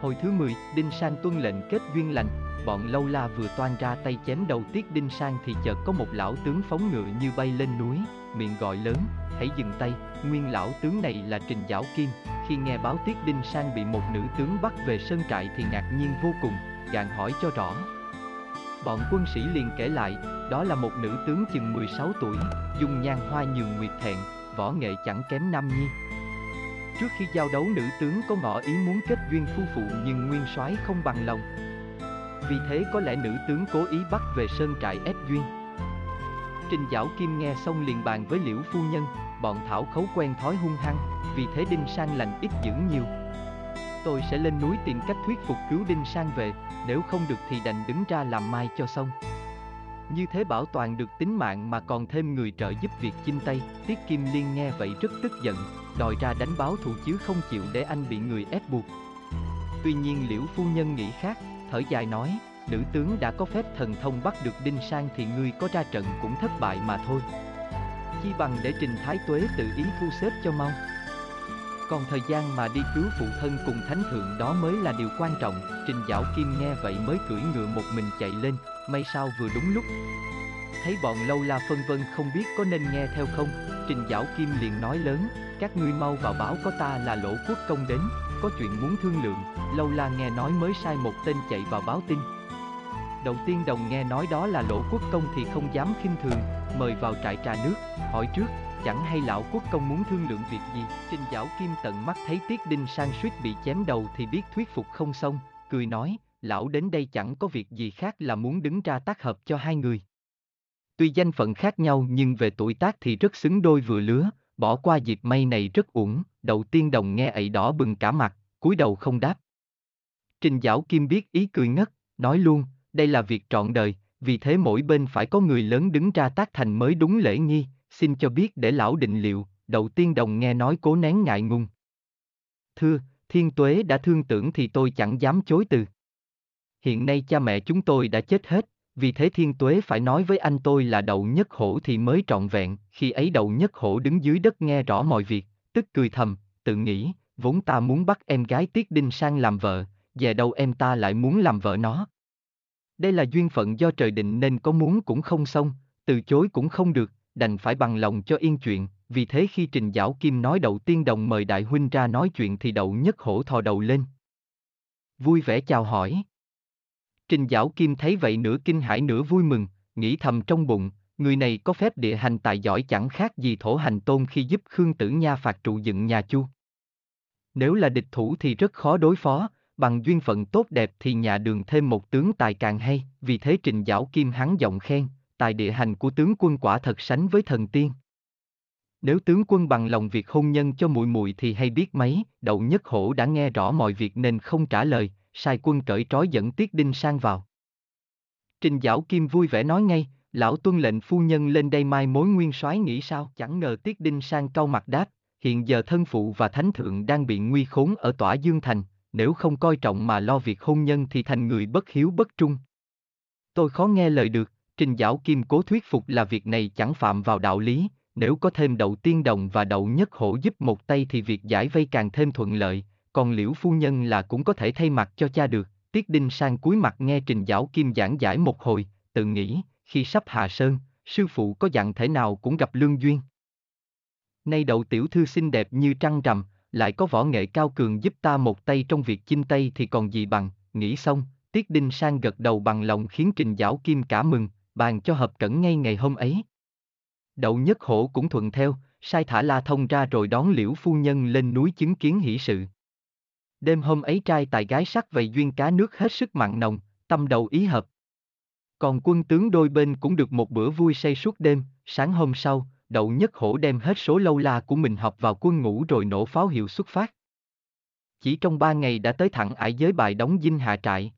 Hồi thứ 10, Đinh Sang tuân lệnh kết duyên lành, bọn lâu la vừa toan ra tay chém đầu Tiết Đinh Sang thì chợt có một lão tướng phóng ngựa như bay lên núi, miệng gọi lớn, hãy dừng tay, nguyên lão tướng này là Trình Giảo Kim, khi nghe báo Tiết Đinh Sang bị một nữ tướng bắt về sơn trại thì ngạc nhiên vô cùng, gạn hỏi cho rõ. Bọn quân sĩ liền kể lại, đó là một nữ tướng chừng 16 tuổi, dung nhan hoa nhường nguyệt thẹn, võ nghệ chẳng kém Nam Nhi. Trước khi giao đấu nữ tướng có ngỏ ý muốn kết duyên phu phụ nhưng nguyên soái không bằng lòng. Vì thế có lẽ nữ tướng cố ý bắt về sơn trại ép duyên. Trình Giảo Kim nghe xong liền bàn với Liễu Phu Nhân, bọn Thảo khấu quen thói hung hăng, vì thế Đinh Sang lành ít dữ nhiều. Tôi sẽ lên núi tìm cách thuyết phục cứu Đinh Sang về, nếu không được thì đành đứng ra làm mai cho xong. Như thế bảo toàn được tính mạng mà còn thêm người trợ giúp việc chinh Tây, Tiết Kim Liên nghe vậy rất tức giận, đòi ra đánh báo thù chứ không chịu để anh bị người ép buộc. Tuy nhiên Liễu Phu Nhân nghĩ khác, thở dài nói, nữ tướng đã có phép thần thông bắt được Đinh Sang thì ngươi có ra trận cũng thất bại mà thôi. Chi bằng để Trình Thái Tuế tự ý thu xếp cho mau. Còn thời gian mà đi cứu phụ thân cùng thánh thượng đó mới là điều quan trọng, Trình Giảo Kim nghe vậy mới cưỡi ngựa một mình chạy lên, may sao vừa đúng lúc. Thấy bọn lâu la phân vân không biết có nên nghe theo không, Trình Giảo Kim liền nói lớn, các ngươi mau vào báo có ta là lỗ quốc công đến, có chuyện muốn thương lượng, lâu la nghe nói mới sai một tên chạy vào báo tin. Đầu tiên đồng nghe nói đó là lỗ quốc công thì không dám khinh thường, mời vào trại trà nước, hỏi trước, chẳng hay lão quốc công muốn thương lượng việc gì. Trình Giảo Kim tận mắt thấy Tiết Đinh sang suýt bị chém đầu thì biết thuyết phục không xong, cười nói, lão đến đây chẳng có việc gì khác là muốn đứng ra tác hợp cho hai người. Tuy danh phận khác nhau nhưng về tuổi tác thì rất xứng đôi vừa lứa, bỏ qua dịp may này rất uổng, đầu tiên đồng nghe ấy đỏ bừng cả mặt, cúi đầu không đáp. Trình Giảo Kim biết ý cười ngất, nói luôn, đây là việc trọn đời, vì thế mỗi bên phải có người lớn đứng ra tác thành mới đúng lễ nghi, xin cho biết để lão định liệu, đầu tiên đồng nghe nói cố nén ngại ngùng. Thưa, thiên tuế đã thương tưởng thì tôi chẳng dám chối từ. Hiện nay cha mẹ chúng tôi đã chết hết, vì thế thiên tuế phải nói với anh tôi là đậu nhất hổ thì mới trọn vẹn, khi ấy đậu nhất hổ đứng dưới đất nghe rõ mọi việc, tức cười thầm, tự nghĩ, vốn ta muốn bắt em gái Tiết Đinh sang làm vợ, về đâu em ta lại muốn làm vợ nó. Đây là duyên phận do trời định nên có muốn cũng không xong, từ chối cũng không được, đành phải bằng lòng cho yên chuyện, vì thế khi Trình Giảo Kim nói đầu tiên đồng mời đại huynh ra nói chuyện thì đậu nhất hổ thò đầu lên. Vui vẻ chào hỏi. Trình Giảo Kim thấy vậy nửa kinh hãi nửa vui mừng, nghĩ thầm trong bụng, người này có phép địa hành tài giỏi chẳng khác gì thổ hành tôn khi giúp Khương Tử Nha phạt trụ dựng nhà Chu. Nếu là địch thủ thì rất khó đối phó, bằng duyên phận tốt đẹp thì nhà đường thêm một tướng tài càng hay, vì thế Trình Giảo Kim hắn giọng khen, tài địa hành của tướng quân quả thật sánh với thần tiên. Nếu tướng quân bằng lòng việc hôn nhân cho muội muội thì hay biết mấy, đậu nhất hổ đã nghe rõ mọi việc nên không trả lời, sai quân cởi trói dẫn Tiết Đinh sang vào. Trình Giảo Kim vui vẻ nói ngay, lão tuân lệnh phu nhân lên đây mai mối nguyên soái nghĩ sao, chẳng ngờ Tiết Đinh sang cau mặt đáp, hiện giờ thân phụ và thánh thượng đang bị nguy khốn ở tỏa Dương Thành, nếu không coi trọng mà lo việc hôn nhân thì thành người bất hiếu bất trung. Tôi khó nghe lời được, Trình Giảo Kim cố thuyết phục là việc này chẳng phạm vào đạo lý, nếu có thêm đậu tiên đồng và đậu nhất hổ giúp một tay thì việc giải vây càng thêm thuận lợi, còn liễu phu nhân là cũng có thể thay mặt cho cha được. Tiết Đinh sang cúi mặt nghe Trình Giảo Kim giảng giải một hồi, tự nghĩ, khi sắp hạ sơn, sư phụ có dặn thể nào cũng gặp lương duyên. Nay đậu tiểu thư xinh đẹp như trăng rằm, lại có võ nghệ cao cường giúp ta một tay trong việc chinh tây thì còn gì bằng, nghĩ xong, Tiết Đinh sang gật đầu bằng lòng khiến Trình Giảo Kim cả mừng, bàn cho hợp cẩn ngay ngày hôm ấy. Đậu nhất hổ cũng thuận theo, sai thả la thông ra rồi đón liễu phu nhân lên núi chứng kiến hỷ sự. Đêm hôm ấy trai tài gái sắc vầy duyên cá nước hết sức mặn nồng, tâm đầu ý hợp. Còn quân tướng đôi bên cũng được một bữa vui say suốt đêm, sáng hôm sau, đậu nhất hổ đem hết số lâu la của mình học vào quân ngũ rồi nổ pháo hiệu xuất phát. Chỉ trong ba ngày đã tới thẳng ải giới bài đóng dinh hạ trại.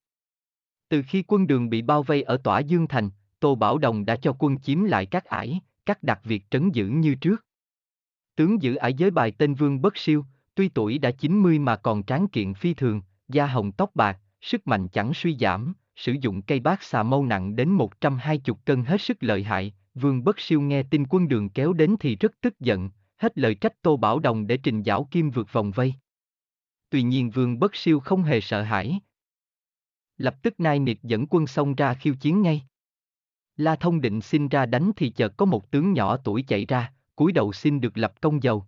Từ khi quân đường bị bao vây ở tỏa Dương Thành, Tô Bảo Đồng đã cho quân chiếm lại các ải, cắt đặt việc trấn giữ như trước. Tướng giữ ải giới bài tên Vương Bất Siêu, tuy tuổi đã 90 mà còn tráng kiện phi thường, da hồng tóc bạc, sức mạnh chẳng suy giảm, sử dụng cây bát xà mâu nặng đến 120 cân hết sức lợi hại, Vương Bất Siêu nghe tin quân đường kéo đến thì rất tức giận, hết lời trách Tô Bảo Đồng để trình giảo kim vượt vòng vây. tuy nhiên Vương Bất Siêu không hề sợ hãi. Lập tức nai nịt dẫn quân xông ra khiêu chiến ngay. La Thông định xin ra đánh thì chợt có một tướng nhỏ tuổi chạy ra, cúi đầu xin được lập công dầu.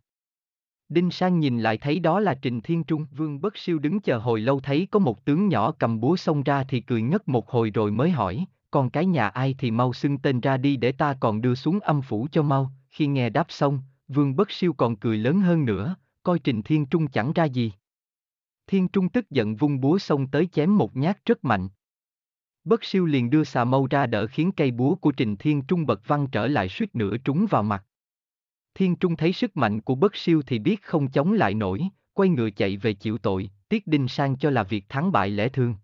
Đinh Sang nhìn lại thấy đó là Trình Thiên Trung, Vương Bất Siêu đứng chờ hồi lâu thấy có một tướng nhỏ cầm búa xông ra thì cười ngất một hồi rồi mới hỏi, còn cái nhà ai thì mau xưng tên ra đi để ta còn đưa xuống âm phủ cho mau, khi nghe đáp xong, Vương Bất Siêu còn cười lớn hơn nữa, coi Trình Thiên Trung chẳng ra gì. Thiên Trung tức giận vung búa xông tới chém một nhát rất mạnh. Bất Siêu liền đưa xà mâu ra đỡ khiến cây búa của Trình Thiên Trung bật văng trở lại suýt nữa trúng vào mặt. Thiên Trung thấy sức mạnh của Bất Siêu thì biết không chống lại nổi, quay ngựa chạy về chịu tội, Tiết Đinh sang cho là việc thắng bại lẽ thường.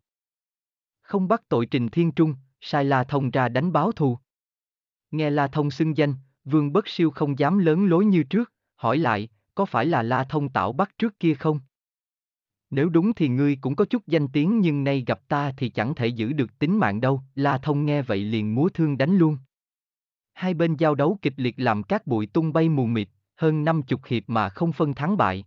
Không bắt tội Trình Thiên Trung, sai La Thông ra đánh báo thù. Nghe La Thông xưng danh, Vương Bất Siêu không dám lớn lối như trước, hỏi lại, có phải là La Thông tạo bắt trước kia không? Nếu đúng thì ngươi cũng có chút danh tiếng nhưng nay gặp ta thì chẳng thể giữ được tính mạng đâu, La Thông nghe vậy liền múa thương đánh luôn. Hai bên giao đấu kịch liệt làm các bụi tung bay mù mịt, hơn năm chục hiệp mà không phân thắng bại.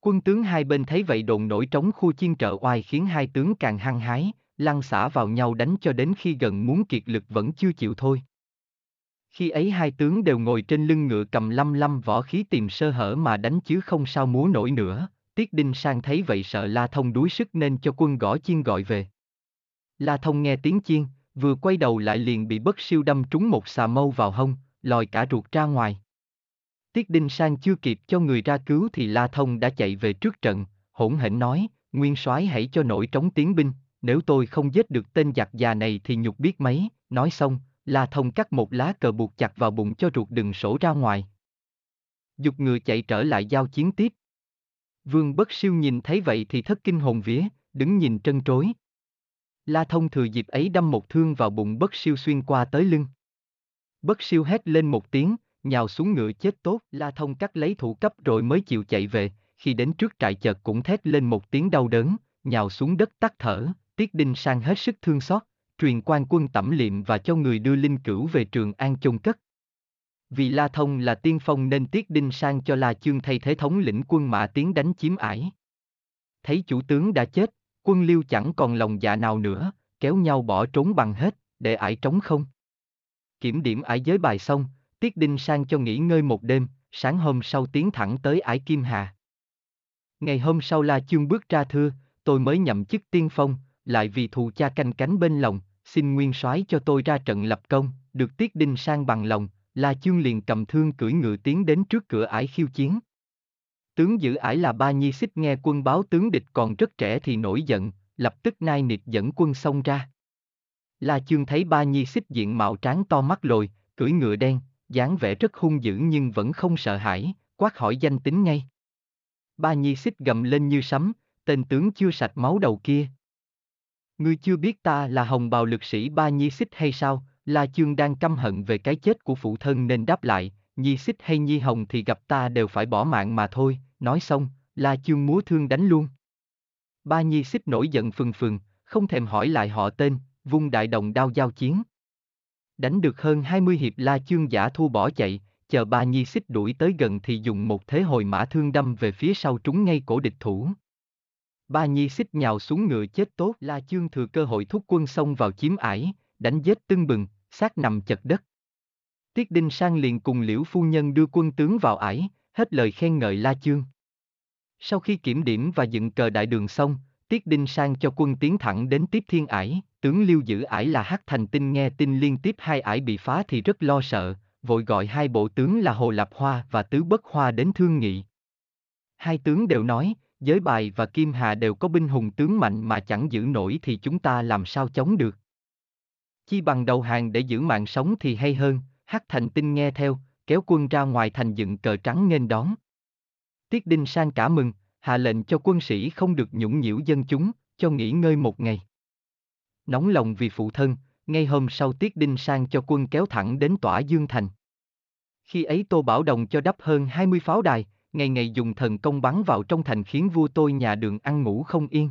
Quân tướng hai bên thấy vậy đồn nổi trống khu chiên trợ oai khiến hai tướng càng hăng hái, lăn xả vào nhau đánh cho đến khi gần muốn kiệt lực vẫn chưa chịu thôi. Khi ấy hai tướng đều ngồi trên lưng ngựa cầm lăm lăm võ khí tìm sơ hở mà đánh chứ không sao múa nổi nữa, Tiết Đinh Sang thấy vậy sợ La Thông đuối sức nên cho quân gõ chiên gọi về. La Thông nghe tiếng chiên, vừa quay đầu lại liền bị bất siêu đâm trúng một xà mâu vào hông, lòi cả ruột ra ngoài. Tiết Đinh Sang chưa kịp cho người ra cứu thì La Thông đã chạy về trước trận, hỗn hển nói, Nguyên soái hãy cho nổi trống tiến binh, nếu tôi không giết được tên giặc già này thì nhục biết mấy, nói xong, La Thông cắt một lá cờ buộc chặt vào bụng cho ruột đừng sổ ra ngoài. Dục ngựa chạy trở lại giao chiến tiếp. Vương Bất Siêu nhìn thấy vậy thì thất kinh hồn vía, đứng nhìn trân trối. La Thông thừa dịp ấy đâm một thương vào bụng Bất Siêu xuyên qua tới lưng. Bất Siêu hét lên một tiếng, nhào xuống ngựa chết tốt, La Thông cắt lấy thủ cấp rồi mới chịu chạy về, khi đến trước trại chợt cũng thét lên một tiếng đau đớn, nhào xuống đất tắt thở, Tiết Đinh sang hết sức thương xót, truyền quan quân tẩm liệm và cho người đưa linh cửu về trường an chôn cất. Vì La Thông là tiên phong nên Tiết Đinh sang cho La Chương thay thế thống lĩnh quân mã tiến đánh chiếm ải. Thấy chủ tướng đã chết, quân liêu chẳng còn lòng dạ nào nữa, kéo nhau bỏ trốn bằng hết, để ải trống không. Kiểm điểm ải giới bài xong, Tiết Đinh sang cho nghỉ ngơi một đêm, sáng hôm sau tiến thẳng tới ải Kim Hà. Ngày hôm sau La Chương bước ra thưa, tôi mới nhậm chức tiên phong, lại vì thù cha canh cánh bên lòng, xin nguyên soái cho tôi ra trận lập công, được Tiết Đinh sang bằng lòng, La Chương liền cầm thương cưỡi ngựa tiến đến trước cửa ải khiêu chiến. Tướng giữ ải là Ba Nhi Xích nghe quân báo tướng địch còn rất trẻ thì nổi giận, lập tức nai nịt dẫn quân xông ra. La Chương thấy Ba Nhi Xích diện mạo tráng to mắt lồi, cưỡi ngựa đen, dáng vẻ rất hung dữ nhưng vẫn không sợ hãi, quát hỏi danh tính ngay. Ba Nhi Xích gầm lên như sấm, tên tướng chưa sạch máu đầu kia. Ngươi chưa biết ta là hồng bào lực sĩ Ba Nhi Xích hay sao, La Chương đang căm hận về cái chết của phụ thân nên đáp lại, Nhi Xích hay Nhi Hồng thì gặp ta đều phải bỏ mạng mà thôi, nói xong, La Chương múa thương đánh luôn. Ba Nhi Xích nổi giận phừng phừng, không thèm hỏi lại họ tên, vung đại đồng đao giao chiến. Đánh được hơn 20 hiệp La Chương giả thu bỏ chạy, chờ ba Nhi Xích đuổi tới gần thì dùng một thế hồi mã thương đâm về phía sau trúng ngay cổ địch thủ. Ba Nhi Xích nhào xuống ngựa chết tốt, La Chương thừa cơ hội thúc quân xông vào chiếm ải, đánh giết tưng bừng, xác nằm chật đất. Tiết Đinh Sang liền cùng Liễu Phu Nhân đưa quân tướng vào ải, hết lời khen ngợi La Chương. Sau khi kiểm điểm và dựng cờ đại đường xong, Tiết Đinh Sang cho quân tiến thẳng đến tiếp thiên ải, tướng lưu giữ ải là Hắc Thành Tinh nghe tin liên tiếp hai ải bị phá thì rất lo sợ, vội gọi hai bộ tướng là Hồ Lạp Hoa và Tứ Bất Hoa đến thương nghị. Hai tướng đều nói, giới bài và Kim Hà đều có binh hùng tướng mạnh mà chẳng giữ nổi thì chúng ta làm sao chống được. Chi bằng đầu hàng để giữ mạng sống thì hay hơn, Hắc Thành Tinh nghe theo, kéo quân ra ngoài thành dựng cờ trắng nghênh đón. Tiết Đinh Sang cả mừng, hạ lệnh cho quân sĩ không được nhũng nhiễu dân chúng, cho nghỉ ngơi một ngày. Nóng lòng vì phụ thân, ngay hôm sau Tiết Đinh Sang cho quân kéo thẳng đến tỏa Dương Thành. Khi ấy Tô Bảo Đồng cho đắp hơn 20 pháo đài, ngày ngày dùng thần công bắn vào trong thành khiến vua tôi nhà đường ăn ngủ không yên.